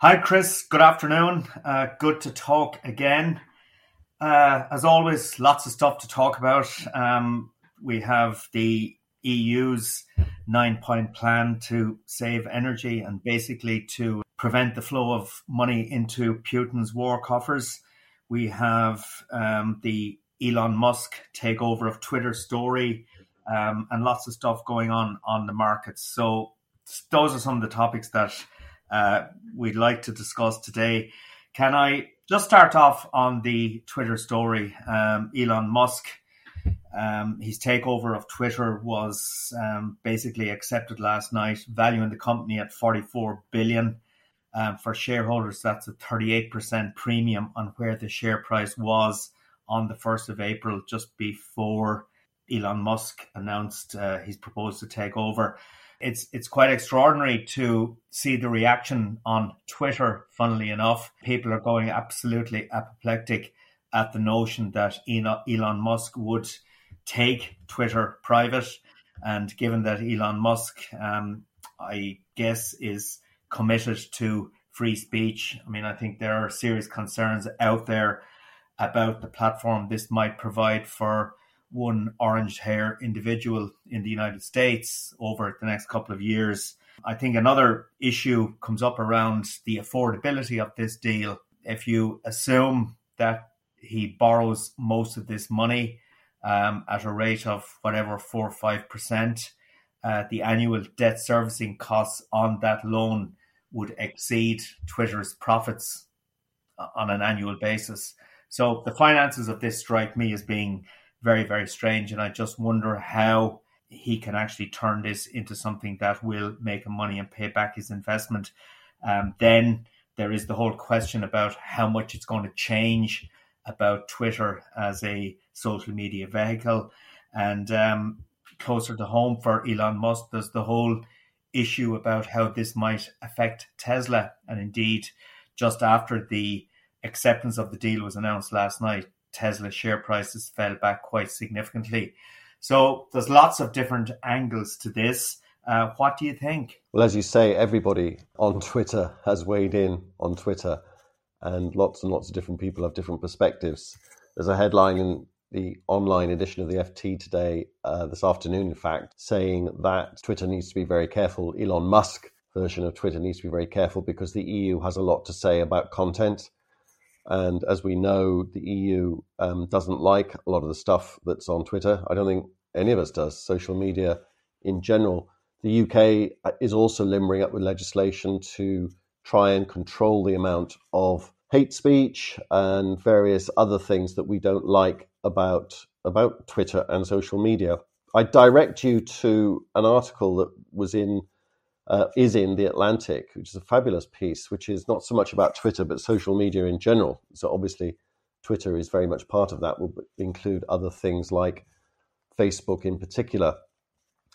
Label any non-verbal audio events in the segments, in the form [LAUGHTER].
Hi, Chris. Good afternoon. Uh, good to talk again. Uh, as always, lots of stuff to talk about. Um, we have the EU's nine point plan to save energy and basically to prevent the flow of money into Putin's war coffers. We have um, the Elon Musk takeover of Twitter story um, and lots of stuff going on on the markets. So, those are some of the topics that uh, we'd like to discuss today. Can I just start off on the Twitter story? Um, Elon Musk, um, his takeover of Twitter was um, basically accepted last night, valuing the company at 44 billion. Um, for shareholders, that's a 38% premium on where the share price was on the 1st of April, just before Elon Musk announced uh, he's proposed to take over it's it's quite extraordinary to see the reaction on Twitter. Funnily enough, people are going absolutely apoplectic at the notion that Elon Musk would take Twitter private, and given that Elon Musk, um, I guess, is committed to free speech. I mean, I think there are serious concerns out there about the platform this might provide for one orange hair individual in the United States over the next couple of years. I think another issue comes up around the affordability of this deal. If you assume that he borrows most of this money um, at a rate of whatever four or five percent, uh, the annual debt servicing costs on that loan would exceed Twitter's profits uh, on an annual basis. So the finances of this strike me as being very, very strange. And I just wonder how he can actually turn this into something that will make him money and pay back his investment. Um, then there is the whole question about how much it's going to change about Twitter as a social media vehicle. And um, closer to home for Elon Musk, there's the whole issue about how this might affect Tesla. And indeed, just after the acceptance of the deal was announced last night, Tesla share prices fell back quite significantly. So there's lots of different angles to this. Uh, what do you think? Well, as you say, everybody on Twitter has weighed in on Twitter, and lots and lots of different people have different perspectives. There's a headline in the online edition of the FT today, uh, this afternoon, in fact, saying that Twitter needs to be very careful. Elon Musk version of Twitter needs to be very careful because the EU has a lot to say about content And as we know, the EU um, doesn't like a lot of the stuff that's on Twitter. I don't think any of us does. Social media in general. The UK is also limbering up with legislation to try and control the amount of hate speech and various other things that we don't like about about Twitter and social media. I direct you to an article that was in uh, is in the Atlantic, which is a fabulous piece, which is not so much about Twitter but social media in general. So obviously, Twitter is very much part of that. Will include other things like Facebook in particular.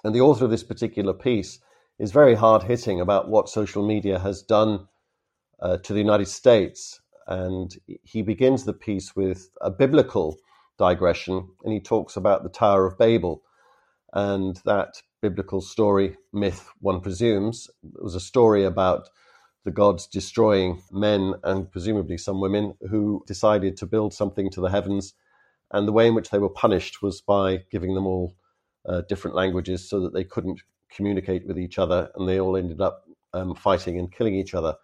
And the author of this particular piece is very hard hitting about what social media has done uh, to the United States. And he begins the piece with a biblical digression, and he talks about the Tower of Babel and that biblical story, myth, one presumes, was a story about the gods destroying men and presumably some women who decided to build something to the heavens. And the way in which they were punished was by giving them all uh, different languages so that they couldn't communicate with each other and they all ended up um, fighting and killing each other.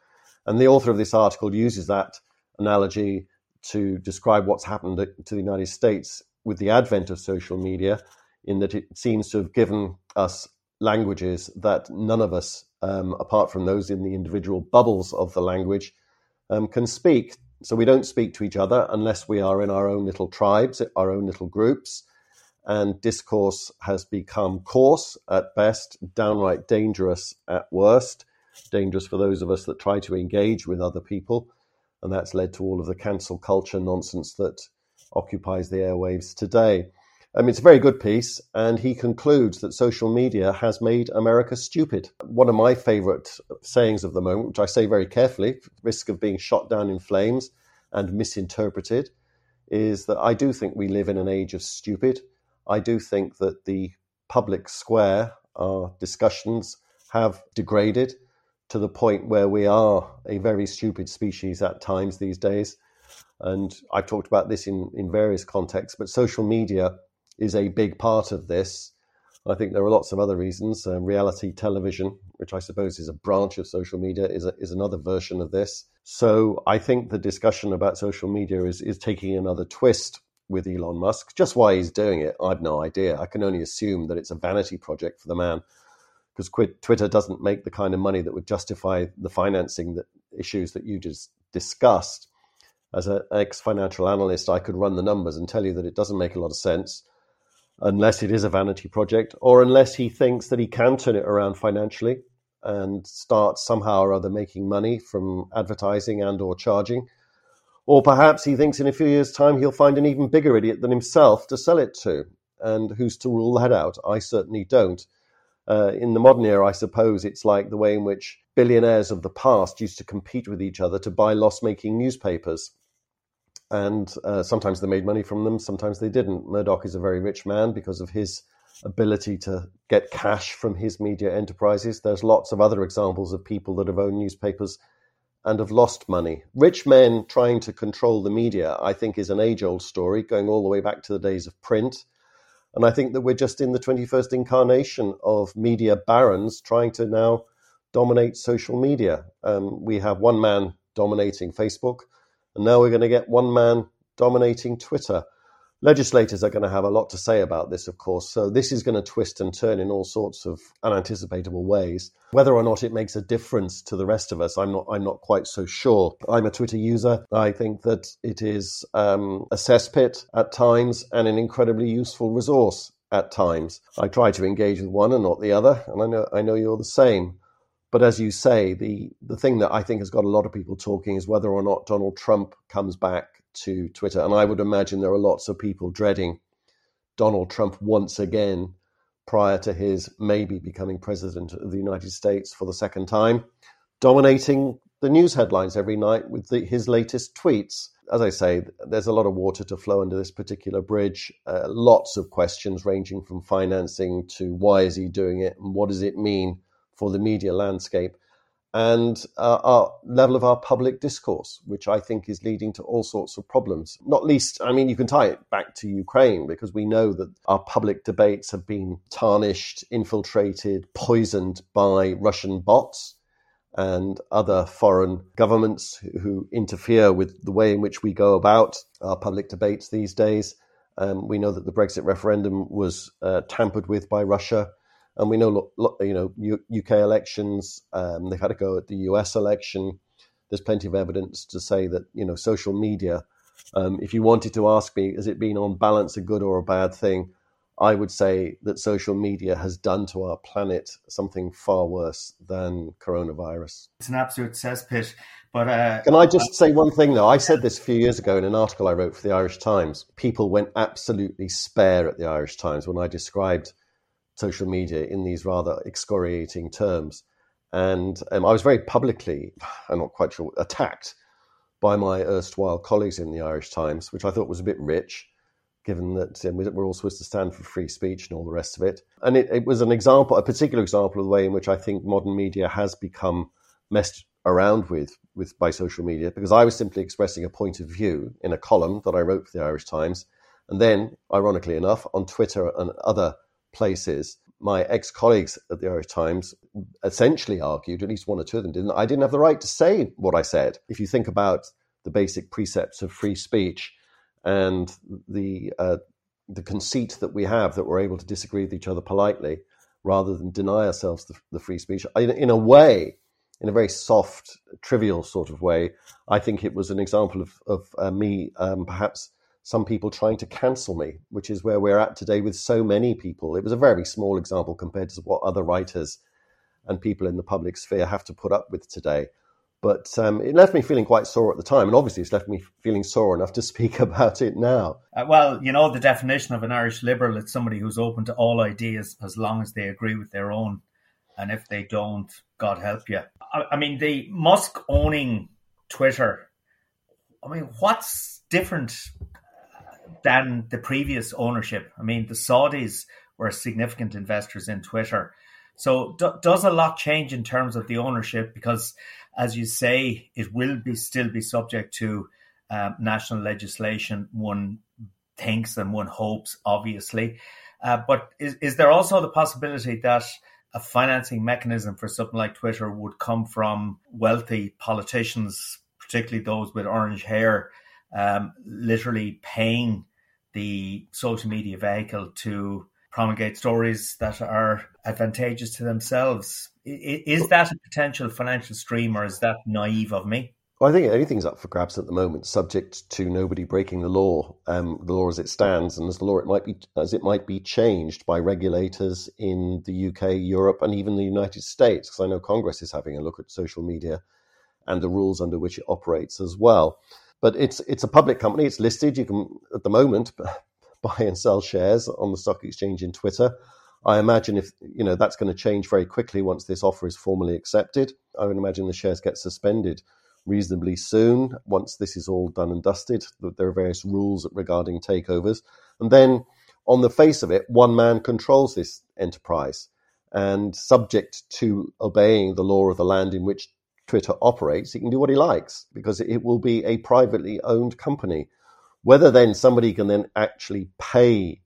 And the author of this article uses that analogy to describe what's happened to the United States with the advent of social media, in that it seems to have given us languages that none of us, um, apart from those in the individual bubbles of the language, um, can speak. So we don't speak to each other unless we are in our own little tribes, our own little groups and discourse has become coarse at best, downright dangerous at worst, dangerous for those of us that try to engage with other people. And that's led to all of the cancel culture nonsense that occupies the airwaves today. I mean, it's a very good piece, and he concludes that social media has made America stupid. One of my favorite sayings of the moment, which I say very carefully, risk of being shot down in flames and misinterpreted, is that I do think we live in an age of stupid. I do think that the public square, our discussions, have degraded to the point where we are a very stupid species at times these days. And I've talked about this in, in various contexts, but social media is a big part of this. I think there are lots of other reasons. Uh, reality television, which I suppose is a branch of social media, is, a, is another version of this. So I think the discussion about social media is, is taking another twist with Elon Musk. Just why he's doing it, I've no idea. I can only assume that it's a vanity project for the man because Twitter doesn't make the kind of money that would justify the financing that issues that you just discussed. As an ex financial analyst, I could run the numbers and tell you that it doesn't make a lot of sense unless it is a vanity project or unless he thinks that he can turn it around financially and start somehow or other making money from advertising and or charging or perhaps he thinks in a few years' time he'll find an even bigger idiot than himself to sell it to. And who's to rule that out? I certainly don't. Uh, in the modern era, I suppose it's like the way in which billionaires of the past used to compete with each other to buy loss making newspapers. And uh, sometimes they made money from them, sometimes they didn't. Murdoch is a very rich man because of his ability to get cash from his media enterprises. There's lots of other examples of people that have owned newspapers and have lost money. Rich men trying to control the media, I think, is an age old story going all the way back to the days of print. And I think that we're just in the 21st incarnation of media barons trying to now dominate social media. Um, we have one man dominating Facebook, and now we're going to get one man dominating Twitter. Legislators are going to have a lot to say about this, of course. So this is going to twist and turn in all sorts of unanticipatable ways. Whether or not it makes a difference to the rest of us, I'm not. I'm not quite so sure. I'm a Twitter user. I think that it is um, a cesspit at times and an incredibly useful resource at times. I try to engage with one and not the other, and I know I know you're the same. But as you say, the the thing that I think has got a lot of people talking is whether or not Donald Trump comes back to Twitter. And I would imagine there are lots of people dreading Donald Trump once again prior to his maybe becoming president of the United States for the second time, dominating the news headlines every night with the, his latest tweets. As I say, there's a lot of water to flow under this particular bridge. Uh, lots of questions ranging from financing to why is he doing it and what does it mean for the media landscape and uh, our level of our public discourse, which I think is leading to all sorts of problems. Not least, I mean, you can tie it back to Ukraine because we know that our public debates have been tarnished, infiltrated, poisoned by Russian bots. and other foreign governments who interfere with the way in which we go about our public debates these days. Um, we know that the Brexit referendum was uh, tampered with by Russia, and we know you know UK elections. Um, they've had a go at the US election. There's plenty of evidence to say that you know social media. Um, if you wanted to ask me, has it been on balance a good or a bad thing? I would say that social media has done to our planet something far worse than coronavirus. It's an absolute cesspit. But uh, can I just say one thing though? I said this a few years ago in an article I wrote for the Irish Times. People went absolutely spare at the Irish Times when I described social media in these rather excoriating terms, and um, I was very publicly, I'm not quite sure, attacked by my erstwhile colleagues in the Irish Times, which I thought was a bit rich given that um, we're all supposed to stand for free speech and all the rest of it. And it, it, was an example, a particular example of the way in which I think modern media has become messed around with, with by social media, because I was simply expressing a point of view in a column that I wrote for the Irish Times. And then, ironically enough, on Twitter and other places, my ex colleagues at the Irish Times essentially argued, at least one or two of them didn't, I didn't have the right to say what I said. If you think about the basic precepts of free speech, and the uh, the conceit that we have that we're able to disagree with each other politely rather than deny ourselves the, the free speech. In, in, a way, in a very soft, trivial sort of way, I think it was an example of, of uh, me, um, perhaps some people trying to cancel me, which is where we're at today with so many people. It was a very small example compared to what other writers and people in the public sphere have to put up with today. But um, it left me feeling quite sore at the time, and obviously it's left me feeling sore enough to [LAUGHS] speak about it now. Uh, well, you know the definition of an Irish liberal: it's somebody who's open to all ideas as long as they agree with their own, and if they don't, God help you. I, I mean, the Musk owning Twitter. I mean, what's different than the previous ownership? I mean, the Saudis were significant investors in Twitter. So, do, does a lot change in terms of the ownership? Because as you say, it will be still be subject to um, national legislation. One thinks and one hopes, obviously. Uh, but is, is there also the possibility that a financing mechanism for something like Twitter would come from wealthy politicians, particularly those with orange hair, um, literally paying the social media vehicle to promulgate stories that are advantageous to themselves. Is that a potential financial stream, or is that naive of me? Well, I think anything's up for grabs at the moment, subject to nobody breaking the law, um, the law as it stands, and as the law it might be as it might be changed by regulators in the UK, Europe, and even the United States. Because I know Congress is having a look at social media and the rules under which it operates as well. But it's it's a public company; it's listed. You can at the moment [LAUGHS] buy and sell shares on the stock exchange in Twitter. I imagine if you know that's going to change very quickly once this offer is formally accepted. I would imagine the shares get suspended reasonably soon once this is all done and dusted. There are various rules regarding takeovers, and then on the face of it, one man controls this enterprise, and subject to obeying the law of the land in which Twitter operates, he can do what he likes because it will be a privately owned company. Whether then somebody can then actually pay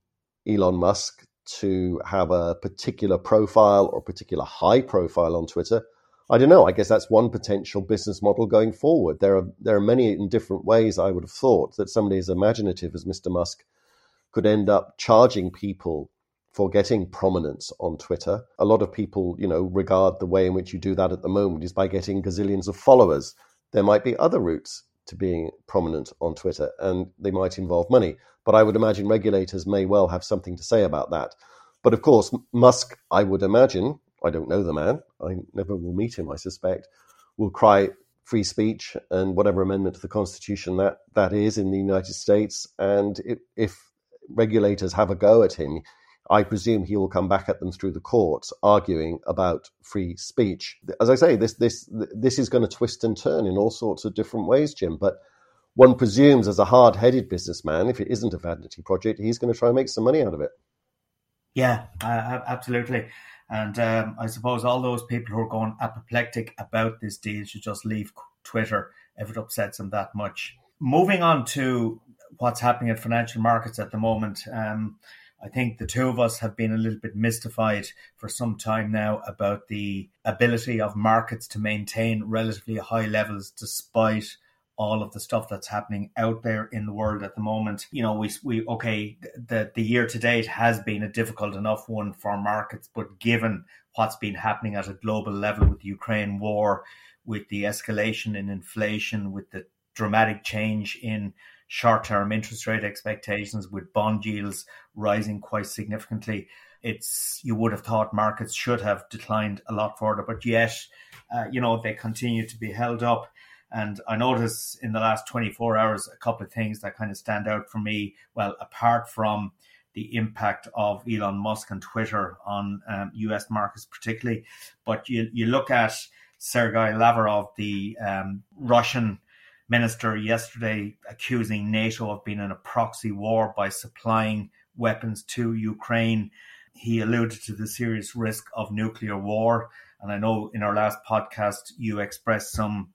Elon Musk to have a particular profile or a particular high profile on Twitter, I don't know. I guess that's one potential business model going forward. There are there are many in different ways. I would have thought that somebody as imaginative as Mr. Musk could end up charging people for getting prominence on Twitter. A lot of people, you know, regard the way in which you do that at the moment is by getting gazillions of followers. There might be other routes to being prominent on Twitter, and they might involve money. But I would imagine regulators may well have something to say about that. But of course, Musk, I would imagine, I don't know the man, I never will meet him, I suspect, will cry free speech and whatever amendment to the Constitution that, that is in the United States. And if, if regulators have a go at him, I presume he will come back at them through the courts, arguing about free speech. As I say, this this this is going to twist and turn in all sorts of different ways, Jim. But one presumes, as a hard-headed businessman, if it isn't a vanity project, he's going to try and make some money out of it. Yeah, uh, absolutely. And um, I suppose all those people who are going apoplectic about this deal should just leave Twitter if it upsets them that much. Moving on to what's happening at financial markets at the moment. Um, I think the two of us have been a little bit mystified for some time now about the ability of markets to maintain relatively high levels despite all of the stuff that's happening out there in the world at the moment. You know, we we okay, the the year to date has been a difficult enough one for markets, but given what's been happening at a global level with the Ukraine war, with the escalation in inflation, with the dramatic change in short-term interest rate expectations, with bond yields rising quite significantly, it's you would have thought markets should have declined a lot further, but yet, uh, you know, they continue to be held up. And I notice in the last 24 hours a couple of things that kind of stand out for me. Well, apart from the impact of Elon Musk and Twitter on um, US markets, particularly, but you, you look at Sergei Lavrov, the um, Russian minister, yesterday accusing NATO of being in a proxy war by supplying weapons to Ukraine. He alluded to the serious risk of nuclear war. And I know in our last podcast, you expressed some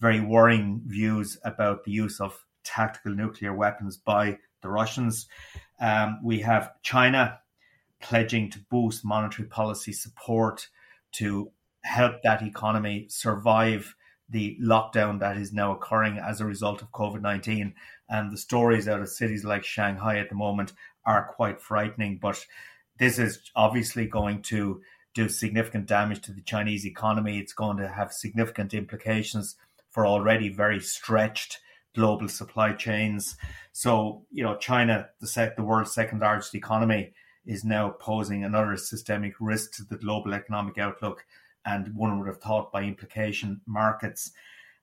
very worrying views about the use of tactical nuclear weapons by the Russians. Um, we have China pledging to boost monetary policy support to help that economy survive the lockdown that is now occurring as a result of COVID 19. And the stories out of cities like Shanghai at the moment are quite frightening. But this is obviously going to do significant damage to the Chinese economy. It's going to have significant implications for already very stretched global supply chains. So, you know, China, the, sec- the world's second largest economy, is now posing another systemic risk to the global economic outlook, and one would have thought by implication markets.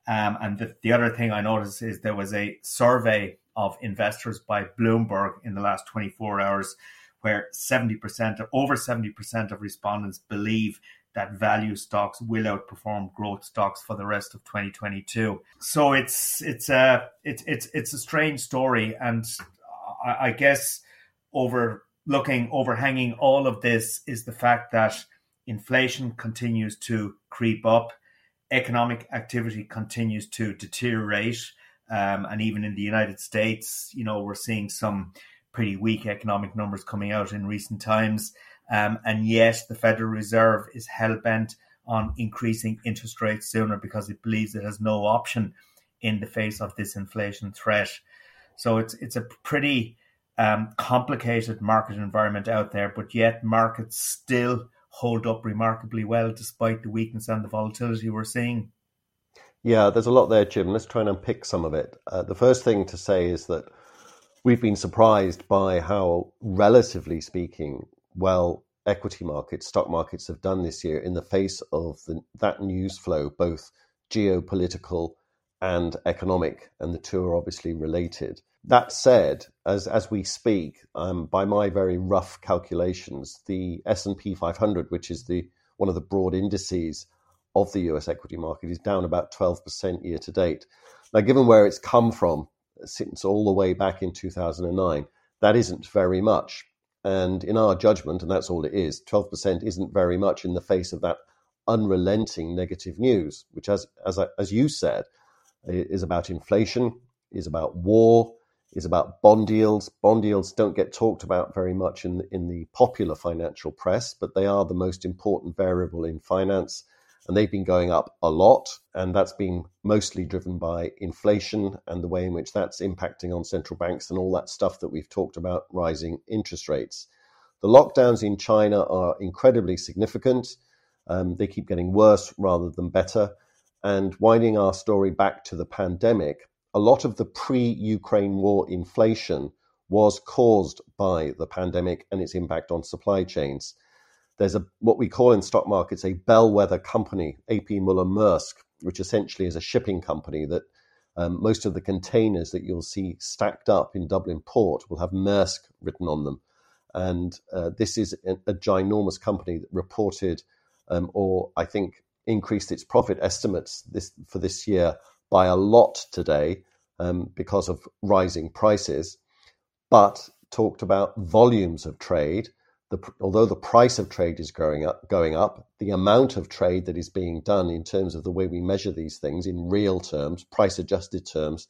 Um, and the, the other thing I noticed is there was a survey of investors by Bloomberg in the last 24 hours, where 70%, over 70% of respondents believe that value stocks will outperform growth stocks for the rest of 2022. So it's it's a it's it's it's a strange story, and I, I guess over looking overhanging all of this is the fact that inflation continues to creep up, economic activity continues to deteriorate, um, and even in the United States, you know, we're seeing some pretty weak economic numbers coming out in recent times. Um, and yet the Federal Reserve is hell bent on increasing interest rates sooner because it believes it has no option in the face of this inflation threat. So it's it's a pretty um, complicated market environment out there, but yet markets still hold up remarkably well despite the weakness and the volatility we're seeing. Yeah, there's a lot there, Jim. Let's try and unpick some of it. Uh, the first thing to say is that we've been surprised by how, relatively speaking, well equity markets, stock markets have done this year in the face of the, that news flow, both geopolitical and economic, and the two are obviously related. That said, as as we speak, um, by my very rough calculations, the S and P 500, which is the one of the broad indices of the U.S. equity market, is down about 12% year to date. Now, given where it's come from since all the way back in 2009, that isn't very much. And in our judgment, and that's all it is, 12% isn't very much in the face of that unrelenting negative news, which, as, as, as you said, is about inflation, is about war, is about bond yields. Bond yields don't get talked about very much in, in the popular financial press, but they are the most important variable in finance and they've been going up a lot. And that's been mostly driven by inflation and the way in which that's impacting on central banks and all that stuff that we've talked about, rising interest rates. The lockdowns in China are incredibly significant. Um, they keep getting worse rather than better. And winding our story back to the pandemic, a lot of the pre Ukraine war inflation was caused by the pandemic and its impact on supply chains there's a what we call in stock markets a bellwether company, A.P. Moller Maersk, which essentially is a shipping company that um, most of the containers that you'll see stacked up in Dublin Port will have Maersk written on them. And uh, this is a, a, ginormous company that reported, um, or I think increased its profit estimates this for this year by a lot today um, because of rising prices, but talked about volumes of trade the, although the price of trade is growing up, going up, the amount of trade that is being done in terms of the way we measure these things in real terms, price adjusted terms,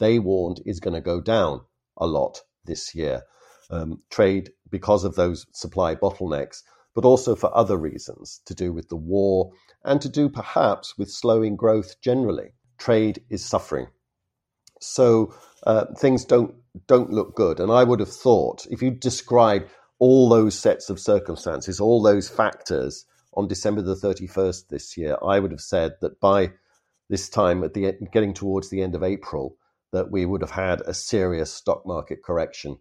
they warned is going to go down a lot this year. um, trade because of those supply bottlenecks, but also for other reasons to do with the war and to do perhaps with slowing growth generally. Trade is suffering. So uh, things don't don't look good. And I would have thought if you describe all those sets of circumstances, all those factors on December the 31st this year, I would have said that by this time at the getting towards the end of April, that we would have had a serious stock market correction.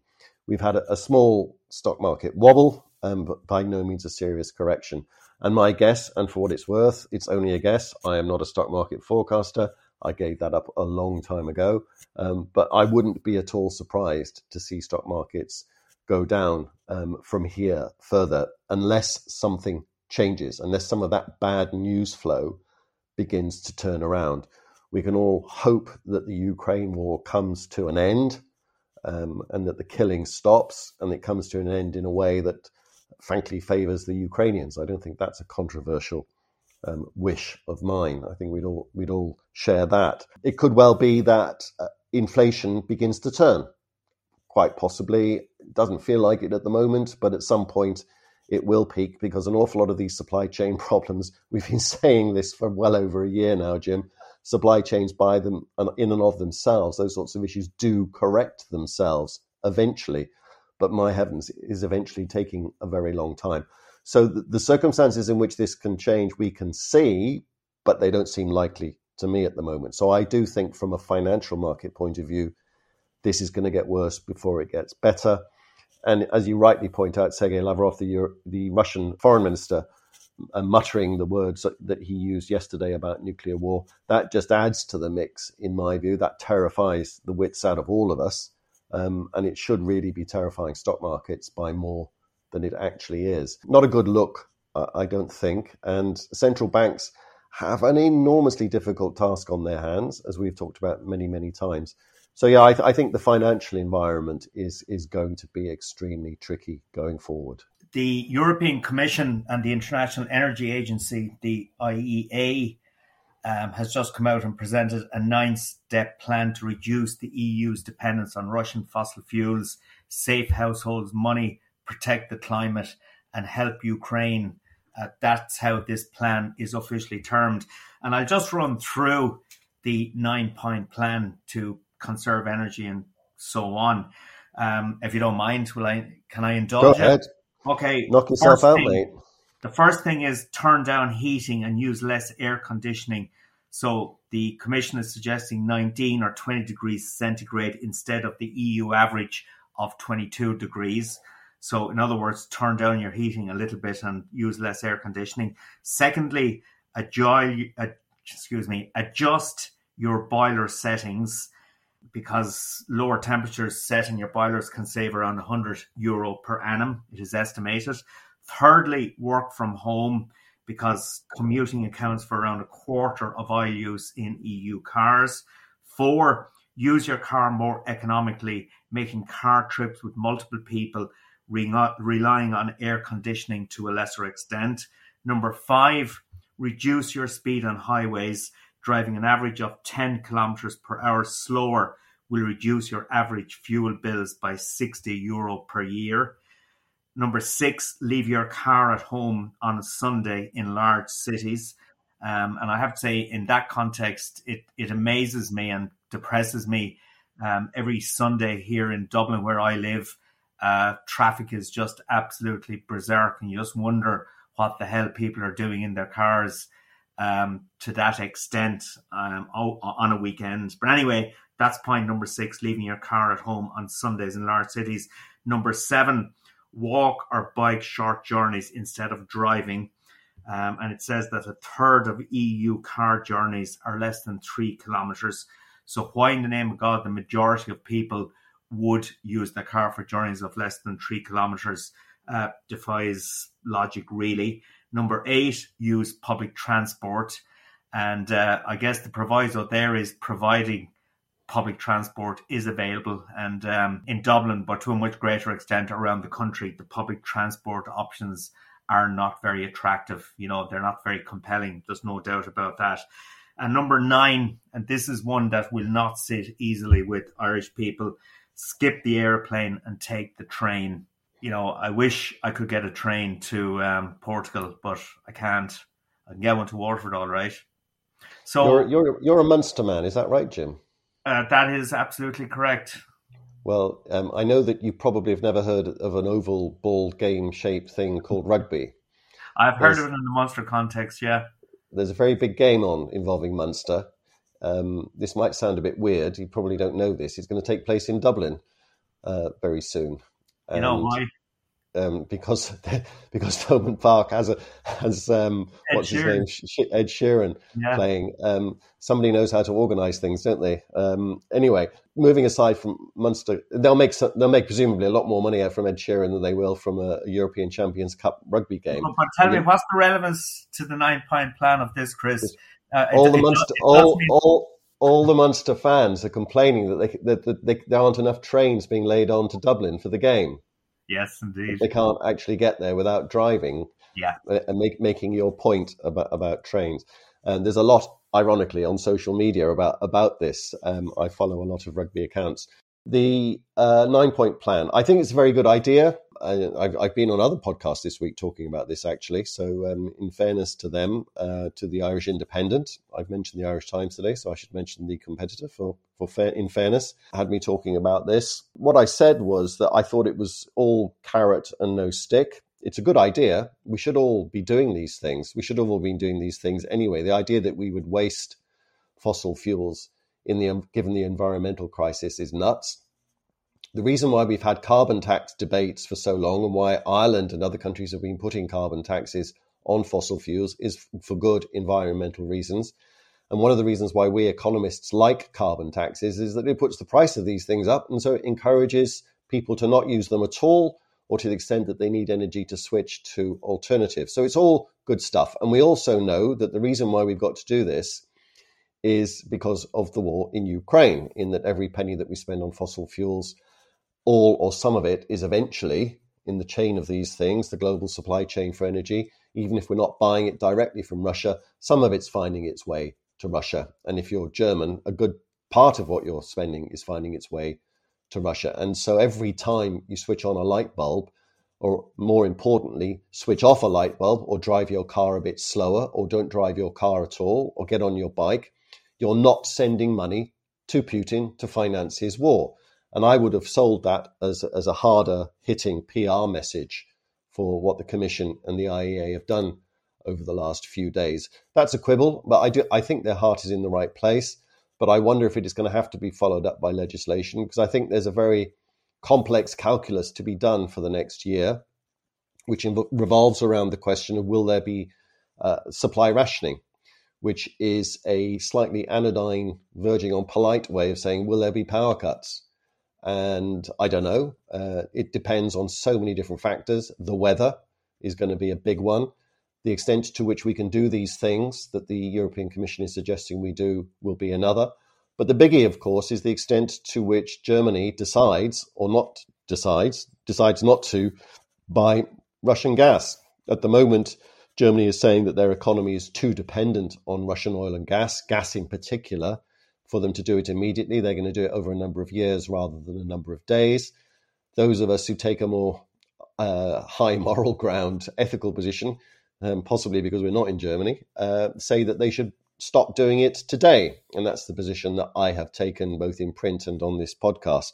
We've had a, a small stock market wobble, um, but by no means a serious correction. And my guess, and for what it's worth, it's only a guess. I am not a stock market forecaster. I gave that up a long time ago. Um, but I wouldn't be at all surprised to see stock markets go down um, from here further unless something changes, unless some of that bad news flow begins to turn around. We can all hope that the Ukraine war comes to an end um, and that the killing stops and it comes to an end in a way that frankly favors the Ukrainians. I don't think that's a controversial um, wish of mine. I think we'd all we'd all share that. It could well be that uh, inflation begins to turn. Quite possibly, it doesn't feel like it at the moment, but at some point it will peak because an awful lot of these supply chain [LAUGHS] problems. We've been saying this for well over a year now, Jim. Supply chains by them in and of themselves, those sorts of issues do correct themselves eventually, but my heavens, is eventually taking a very long time. So the, the circumstances in which this can change, we can see, but they don't seem likely to me at the moment. So I do think, from a financial market point of view, this is going to get worse before it gets better. And as you rightly point out, Sergei Lavrov, the, Euro- the Russian foreign minister, uh, muttering the words that he used yesterday about nuclear war, that just adds to the mix, in my view. That terrifies the wits out of all of us. Um, and it should really be terrifying stock markets by more than it actually is. Not a good look, I don't think. And central banks have an enormously difficult task on their hands, as we've talked about many, many times. So yeah, I, th- I, think the financial environment is is going to be extremely tricky going forward. The European Commission and the International Energy Agency, the IEA, um, has just come out and presented a nine-step plan to reduce the EU's dependence on Russian fossil fuels, save households money, protect the climate, and help Ukraine. Uh, that's how this plan is officially termed. And I'll just run through the nine-point plan to conserve energy and so on. Um, if you don't mind, will I? Can I indulge? Go ahead. Okay. Knock yourself out, thing, mate. The first thing is turn down heating and use less air conditioning. So the Commission is suggesting 19 or 20 degrees centigrade instead of the EU average of 22 degrees. So, in other words, turn down your heating a little bit and use less air conditioning. Secondly, adjust, excuse me, adjust your boiler settings because lower temperatures set in your boilers can save around 100 euro per annum, it is estimated. Thirdly, work from home because commuting accounts for around a quarter of oil use in EU cars. Four, use your car more economically, making car trips with multiple people, relying on air conditioning to a lesser extent. Number five, reduce your speed on highways driving an average of 10 kilometers per hour slower will reduce your average fuel bills by 60 euro per year. Number six, leave your car at home on a Sunday in large cities. Um, and I have to say, in that context, it, it amazes me and depresses me. Um, every Sunday here in Dublin, where I live, uh, traffic is just absolutely berserk, and you just wonder what the hell people are doing in their cars um, to that extent um, on a weekend. But anyway, that's point number six leaving your car at home on Sundays in large cities. Number seven, walk or bike short journeys instead of driving. Um, and it says that a third of EU car journeys are less than three kilometres. So, why in the name of God the majority of people would use the car for journeys of less than three kilometres uh, defies logic, really. Number eight, use public transport. And uh, I guess the proviso there is providing public transport is available. And um, in Dublin, but to a much greater extent around the country, the public transport options are not very attractive. You know, they're not very compelling. There's no doubt about that. And number nine, and this is one that will not sit easily with Irish people skip the airplane and take the train. You know, I wish I could get a train to um, Portugal, but I can't. I can get one to Waterford, all right. So you're you're, you're a Munster man, is that right, Jim? Uh, that is absolutely correct. Well, um, I know that you probably have never heard of an oval ball game shaped thing called rugby. I've heard there's, of it in the Munster context, yeah. There's a very big game on involving Munster. Um, this might sound a bit weird. You probably don't know this. It's going to take place in Dublin uh, very soon. And, you know why? um, because [LAUGHS] because Thomond Park has a has um, what's his name Ed Sheeran yeah. playing. Um, somebody knows how to organise things, don't they? Um, anyway, moving aside from Munster, they'll make they'll make presumably a lot more money out from Ed Sheeran than they will from a, European Champions Cup rugby game. But, but tell and me, it, what's the relevance to the nine point plan of this, Chris? Uh, all it, the Munster, all, mean- all all the Munster fans are complaining that, they, that, that they, there aren't enough trains being laid on to Dublin for the game. Yes, indeed. They can't actually get there without driving. Yeah, and make, making your point about about trains. And there's a lot, ironically, on social media about about this. Um, I follow a lot of rugby accounts. The uh, nine point plan. I think it's a very good idea. I've, I've, been on other podcasts this week talking about this actually. So, um, in fairness to them, uh, to the Irish Independent, I've mentioned the Irish Times today, so I should mention the Competitor for for fair, in fairness, had me talking about this. What I said was that I thought it was all carrot and no stick. It's a good idea. We should all be doing these things. We should have all been doing these things anyway. The idea that we would waste fossil fuels in the given the environmental crisis is nuts the reason why we've had carbon tax debates for so long and why Ireland and other countries have been putting carbon taxes on fossil fuels is for good environmental reasons. And one of the reasons why we economists like carbon taxes is that it puts the price of these things up. And so it encourages people to not use them at all or to the extent that they need energy to switch to alternatives. So it's all good stuff. And we also know that the reason why we've got to do this is because of the war in Ukraine, in that every penny that we spend on fossil fuels all or some of it is eventually in the chain of these things, the global supply chain for energy, even if we're not buying it directly from Russia, some of it's finding its way to Russia. And if you're German, a good part of what you're spending is finding its way to Russia. And so every time you switch on a light bulb, or more importantly, switch off a light bulb or drive your car a bit slower or don't drive your car at all or get on your bike, you're not sending money to Putin to finance his war. And I would have sold that as, as a harder hitting PR message for what the Commission and the IEA have done over the last few days. That's a quibble, but I do I think their heart is in the right place. But I wonder if it is going to have to be followed up by legislation because I think there's a very complex calculus to be done for the next year, which inv- revolves around the question of will there be uh, supply rationing, which is a slightly anodyne, verging on polite way of saying will there be power cuts? And I don't know. Uh, it depends on so many different factors. The weather is going to be a big one. The extent to which we can do these things that the European Commission is suggesting we do will be another. But the biggie, of course, is the extent to which Germany decides or not decides, decides not to buy Russian gas. At the moment, Germany is saying that their economy is too dependent on Russian oil and gas, gas in particular, for them to do it immediately. They're going to do it over a number of years rather than a number of days. Those of us who take a more uh, high moral ground, ethical position, um, possibly because we're not in Germany, uh, say that they should stop doing it today. And that's the position that I have taken both in print and on this podcast.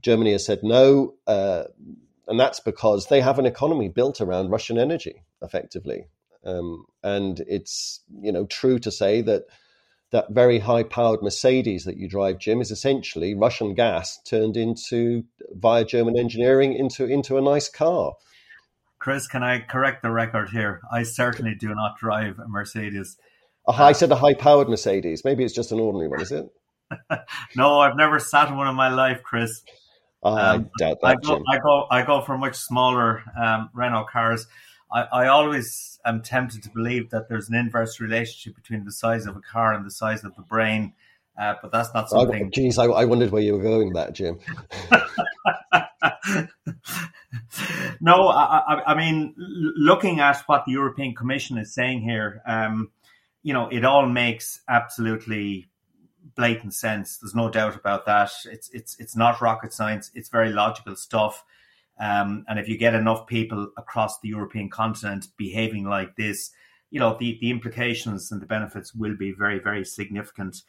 Germany has said no, uh, and that's because they have an economy built around Russian energy, effectively. Um, and it's you know true to say that that very high powered Mercedes that you drive, Jim, is essentially Russian gas turned into via German engineering into into a nice car. Chris, can I correct the record here? I certainly do not drive a Mercedes. Uh, I said a high powered Mercedes. Maybe it's just an ordinary one, is it? [LAUGHS] no, I've never sat in one in my life, Chris. Um, I doubt that. I go. I go, I go for much smaller um, Renault cars. I, I always am tempted to believe that there's an inverse relationship between the size of a car and the size of the brain. Uh, but that's not something. Geez, I, I, wondered where you were going with that, Jim. [LAUGHS] no, I, I, mean, looking at what the European Commission is saying here, um, you know, it all makes absolutely blatant sense. There's no doubt about that. It's it's it's not rocket science. It's very logical stuff. Um, and if you get enough people across the European continent behaving like this, you know the the implications and the benefits will be very very significant.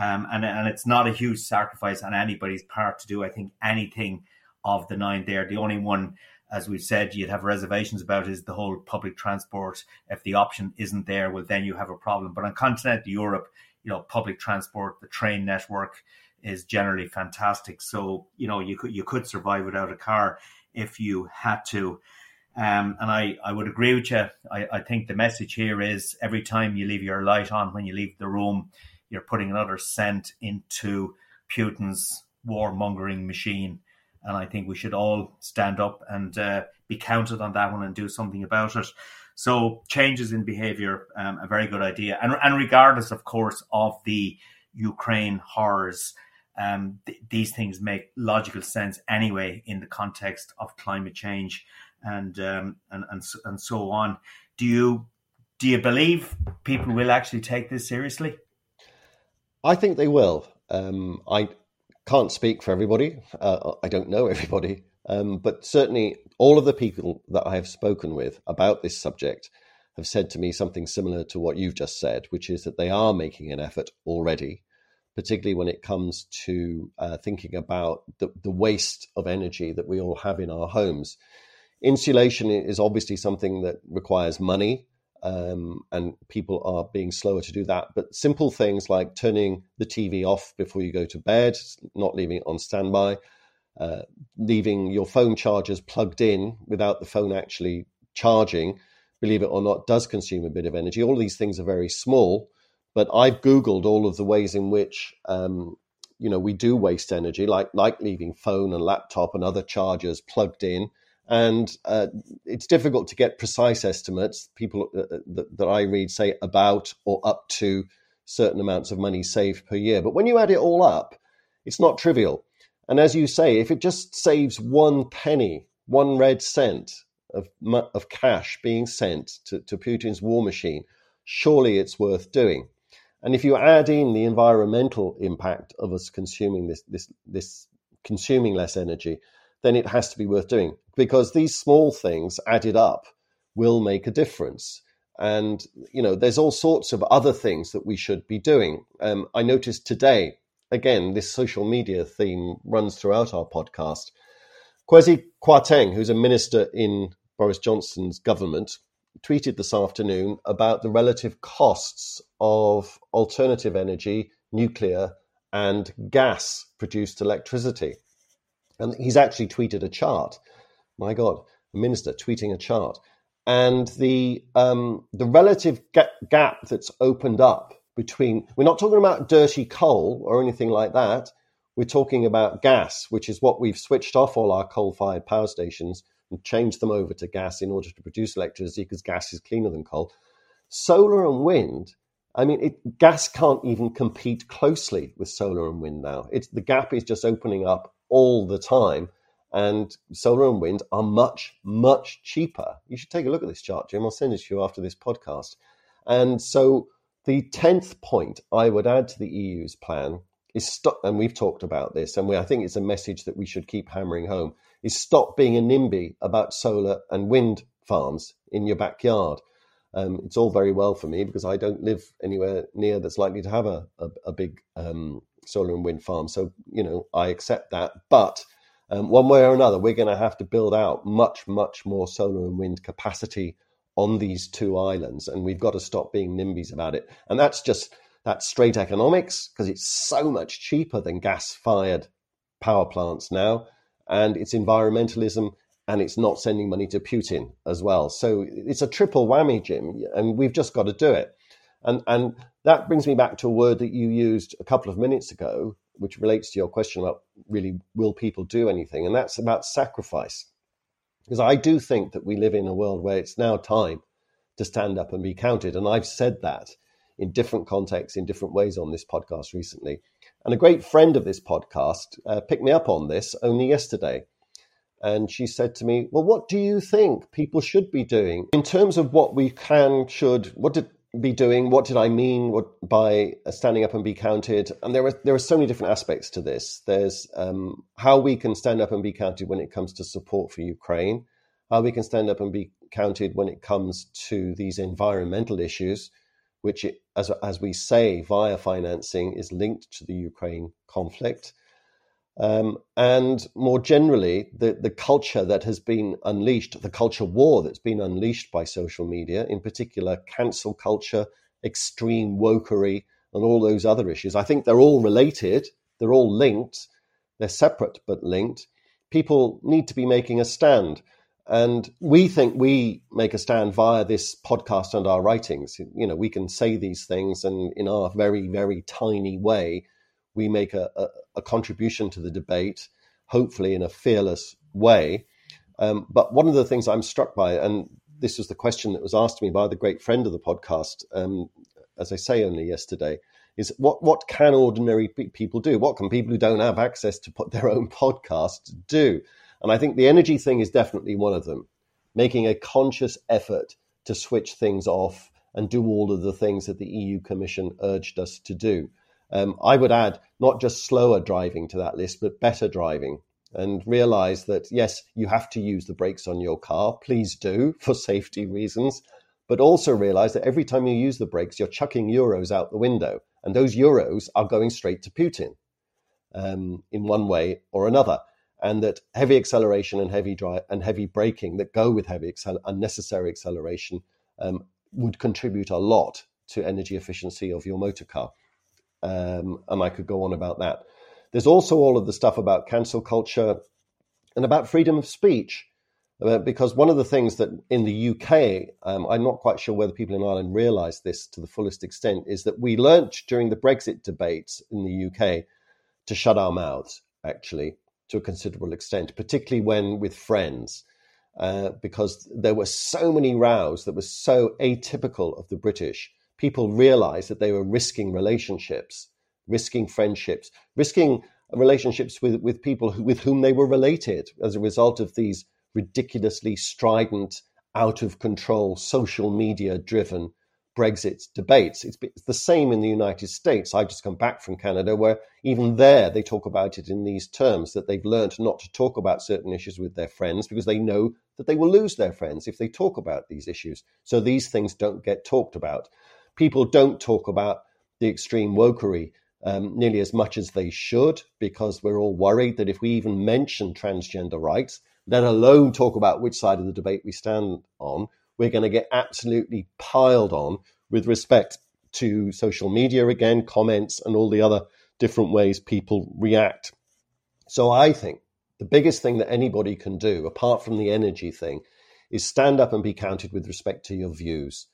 Um, and and it's not a huge sacrifice on anybody's part to do. I think anything of the nine there. The only one as we've said, you'd have reservations about is the whole public transport. If the option isn't there, well, then you have a problem. But on continental Europe, you know, public transport, the train network is generally fantastic. So, you know, you could you could survive without a car if you had to. Um, and I, I would agree with you. I, I think the message here is every time you leave your light on when you leave the room, you're putting another cent into Putin's warmongering machine. And I think we should all stand up and uh, be counted on that one and do something about it. So changes in behaviour, um, a very good idea. And, and regardless, of course, of the Ukraine horrors, um, th- these things make logical sense anyway in the context of climate change and um, and and and so on. Do you do you believe people will actually take this seriously? I think they will. Um, I can't speak for everybody. Uh, I don't know [LAUGHS] everybody, um, but certainly all of the people that I have spoken with about this subject have said to me something similar to what you've just said, which is that they are making an effort already, particularly when it comes to uh, thinking about the, the waste of energy that we all have in our homes. Insulation is obviously something that requires money um, and people are being slower to do that. But simple things like turning the TV off before you go to bed, not leaving it on standby, uh, leaving your phone chargers plugged in without the phone actually charging, believe it or not, does consume a bit of energy. All these things are very small, but I've Googled all of the ways in which um, you know we do waste energy, like like leaving phone and laptop and other chargers plugged in and uh, it's difficult to get precise estimates. People uh, uh, that, that, I read say about or up to certain amounts of money saved per year. But when you add it all up, it's not trivial. And as you say, if it just saves one penny, one red cent of, of cash being sent to, to Putin's war machine, surely it's worth doing. And if you add in the environmental impact of us consuming this, this, this consuming less energy, then it has to be worth doing because these small things added up will make a difference. And, you know, there's all sorts of other things that we should be doing. Um, I noticed today, again, this social media theme runs throughout our podcast. Kwasi Kwarteng, who's a minister in Boris Johnson's government, tweeted this afternoon about the relative costs of alternative energy, nuclear, and gas produced electricity. And he's actually tweeted a chart. My God, a minister tweeting a chart. And the um, the relative gap that's opened up between we're not talking about dirty coal or anything like that. We're talking about gas, which is what we've switched off all our coal-fired power stations and changed them over to gas in order to produce electricity because gas is cleaner than coal. Solar and wind I mean, it, gas can't even compete closely with solar and wind now. It's the gap is just opening up all the time. And solar and wind are much, much cheaper. You should take a look at this chart, Jim. I'll send it to you after this podcast. And so the 10th point I would add to the EU's plan is stop, and we've talked about this, and we, I think it's a message that we should keep hammering home, is stop being a NIMBY about solar and wind farms in your backyard. Um, it's all very well for me because I don't live anywhere near that's likely to have a, a, a big um, solar and wind farm. So, you know, I accept that. But um, one way or another, we're going to have to build out much, much more solar and wind capacity on these two islands. And we've got to stop being NIMBYs about it. And that's just that's straight economics because it's so much cheaper than gas fired power plants now. And it's environmentalism and it's not sending money to Putin as well. So it's a triple whammy, Jim, and we've just got to do it. And and that brings me back to a word that you used a couple of minutes ago, which relates to your question about really will people do anything, and that's about sacrifice. Because I do think that we live in a world where it's now time to stand up and be counted, and I've said that in different contexts, in different ways on this podcast recently. And a great friend of this podcast uh, picked me up on this only yesterday and she said to me, Well, what do you think people should be doing in terms of what we can, should, what did be doing? What did I mean what, by standing up and be counted? And there are there are so many different aspects to this. There's um, how we can stand up and be counted when it comes to support for Ukraine, how we can stand up and be counted when it comes to these environmental issues, which, it, as as we say via financing, is linked to the Ukraine conflict. Um, and more generally, the, the culture that has been unleashed, the culture war that's been unleashed by social media, in particular, cancel culture, extreme wokery, and all those other issues. I think they're all related, they're all linked, they're separate but linked. People need to be making a stand. And we think we make a stand via this podcast and our writings. You know, we can say these things and in our very, very tiny way, we make a, a, a contribution to the debate, hopefully in a fearless way. Um, but one of the things I'm struck by, and this was the question that was asked to me by the great friend of the podcast, um, as I say only yesterday, is what what can ordinary people do? What can people who don't have access to put their own [LAUGHS] podcast do? And I think the energy thing is definitely one of them. Making a conscious effort to switch things off and do all of the things that the EU Commission urged us to do. Um, I would add not just slower driving to that list, but better driving. And realize that, yes, you have to use the brakes on your car. Please do [LAUGHS] for safety reasons. But also realize that every time you use the brakes, you're chucking euros out the window. And those euros are going straight to Putin um, in one way or another. And that heavy acceleration and heavy drive and heavy braking that go with heavy accel- unnecessary acceleration um, would contribute a lot to energy efficiency of your motor car. Um, and I could go on about that. There's also all of the stuff about cancel culture and about freedom of speech. Uh, because one of the things that in the UK, um, I'm not quite sure whether people in Ireland realise this to the fullest extent, is that we learnt during the Brexit debates in the UK to shut our mouths, actually, to a considerable extent, particularly when with friends. Uh, because there were so many rows that were so atypical of the British people realized that they were risking relationships, risking friendships, risking relationships with, with people who, with whom they were related as a result of these ridiculously strident, out of control, social media driven Brexit debates. It's, it's, the same in the United States. I've just come back from Canada, where even there they talk about it in these terms that they've learned not to talk about certain issues with their friends because they know that they will lose their friends if they talk about these issues. So these things don't get talked about people don't talk about the extreme wokery um, nearly as much as they should because we're all worried that if we even mention transgender rights, let alone talk about which side of the debate we stand on, we're going to get absolutely piled on with respect to social media again, comments, and all the other different ways people react. So I think the biggest thing that anybody can do, apart from the energy thing, is stand up and be counted with respect to your views.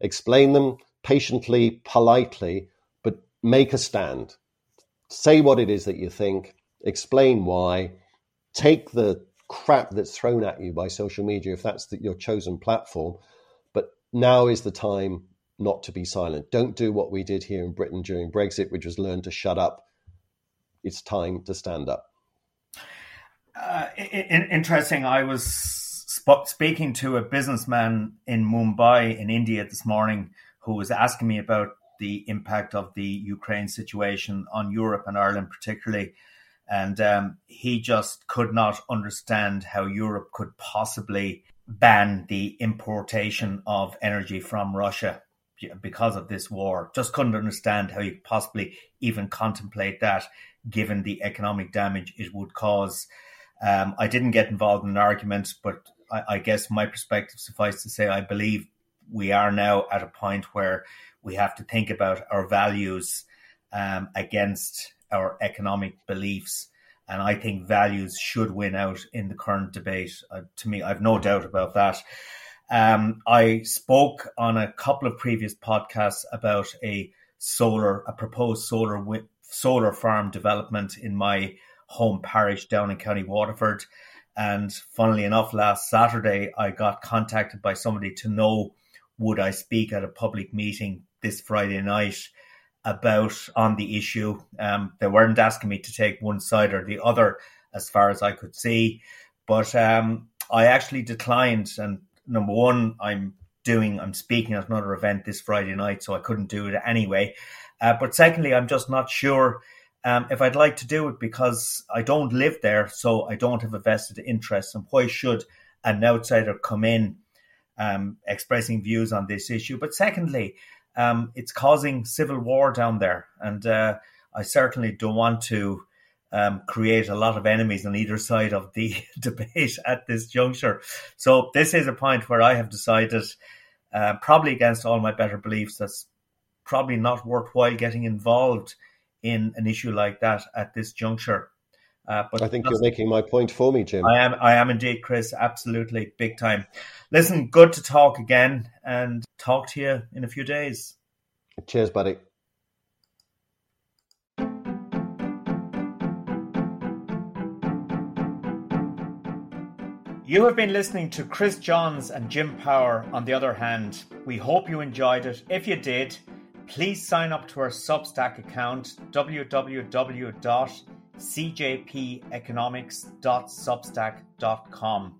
Explain them, patiently, politely, but make a stand. Say what it is that you think, explain why, take the crap that's thrown at you by social media if that's the, your chosen platform. But now is the time not to be silent. Don't do what we did here in Britain during Brexit, which was learn to shut up. It's time to stand up. Uh, interesting. I was sp- speaking to a businessman in Mumbai, in India, this morning who was asking me about the impact of the Ukraine situation on Europe and Ireland, particularly. And um, he just could not understand how Europe could possibly ban the importation of energy from Russia because of this war. Just couldn't understand how you could possibly even contemplate that, given the economic damage it would cause. Um, I didn't get involved in an argument, but I, I guess my perspective suffice to say, I believe we are now at a point where we have to think about our values um, against our economic beliefs. And I think values should win out in the current debate. Uh, to me, I've no doubt about that. Um, I spoke on a couple of previous podcasts about a solar, a proposed solar solar farm development in my home parish down in County Waterford. And funnily enough, last Saturday I got contacted by somebody to know would I speak at a public meeting this Friday night about on the issue. Um, they weren't asking me to take one side or the other, as far as I could see, but um, I actually declined. And number one, I'm doing, I'm speaking at another event this Friday night, so I couldn't do it anyway. Uh, but secondly, I'm just not sure um, if I'd like to do it because I don't live there, so I don't have a vested interest. And why should an outsider come in um, expressing views on this issue? But secondly, um, it's causing civil war down there, and uh, I certainly don't want to um, create a lot of enemies on either side of the [LAUGHS] debate at this juncture. So this is a point where I have decided, uh, probably against all my better beliefs, that's probably not worthwhile getting involved in an issue like that at this juncture. Uh, but I think you're making my point for me, Jim. I am. I am indeed, Chris. Absolutely, big time. Listen, good to talk again, and talk to you in a few days. Cheers, buddy. You have been listening to Chris Johns and Jim Power on the other hand. We hope you enjoyed it. If you did, please sign up to our Substack account www.cjpeconomics.substack.com.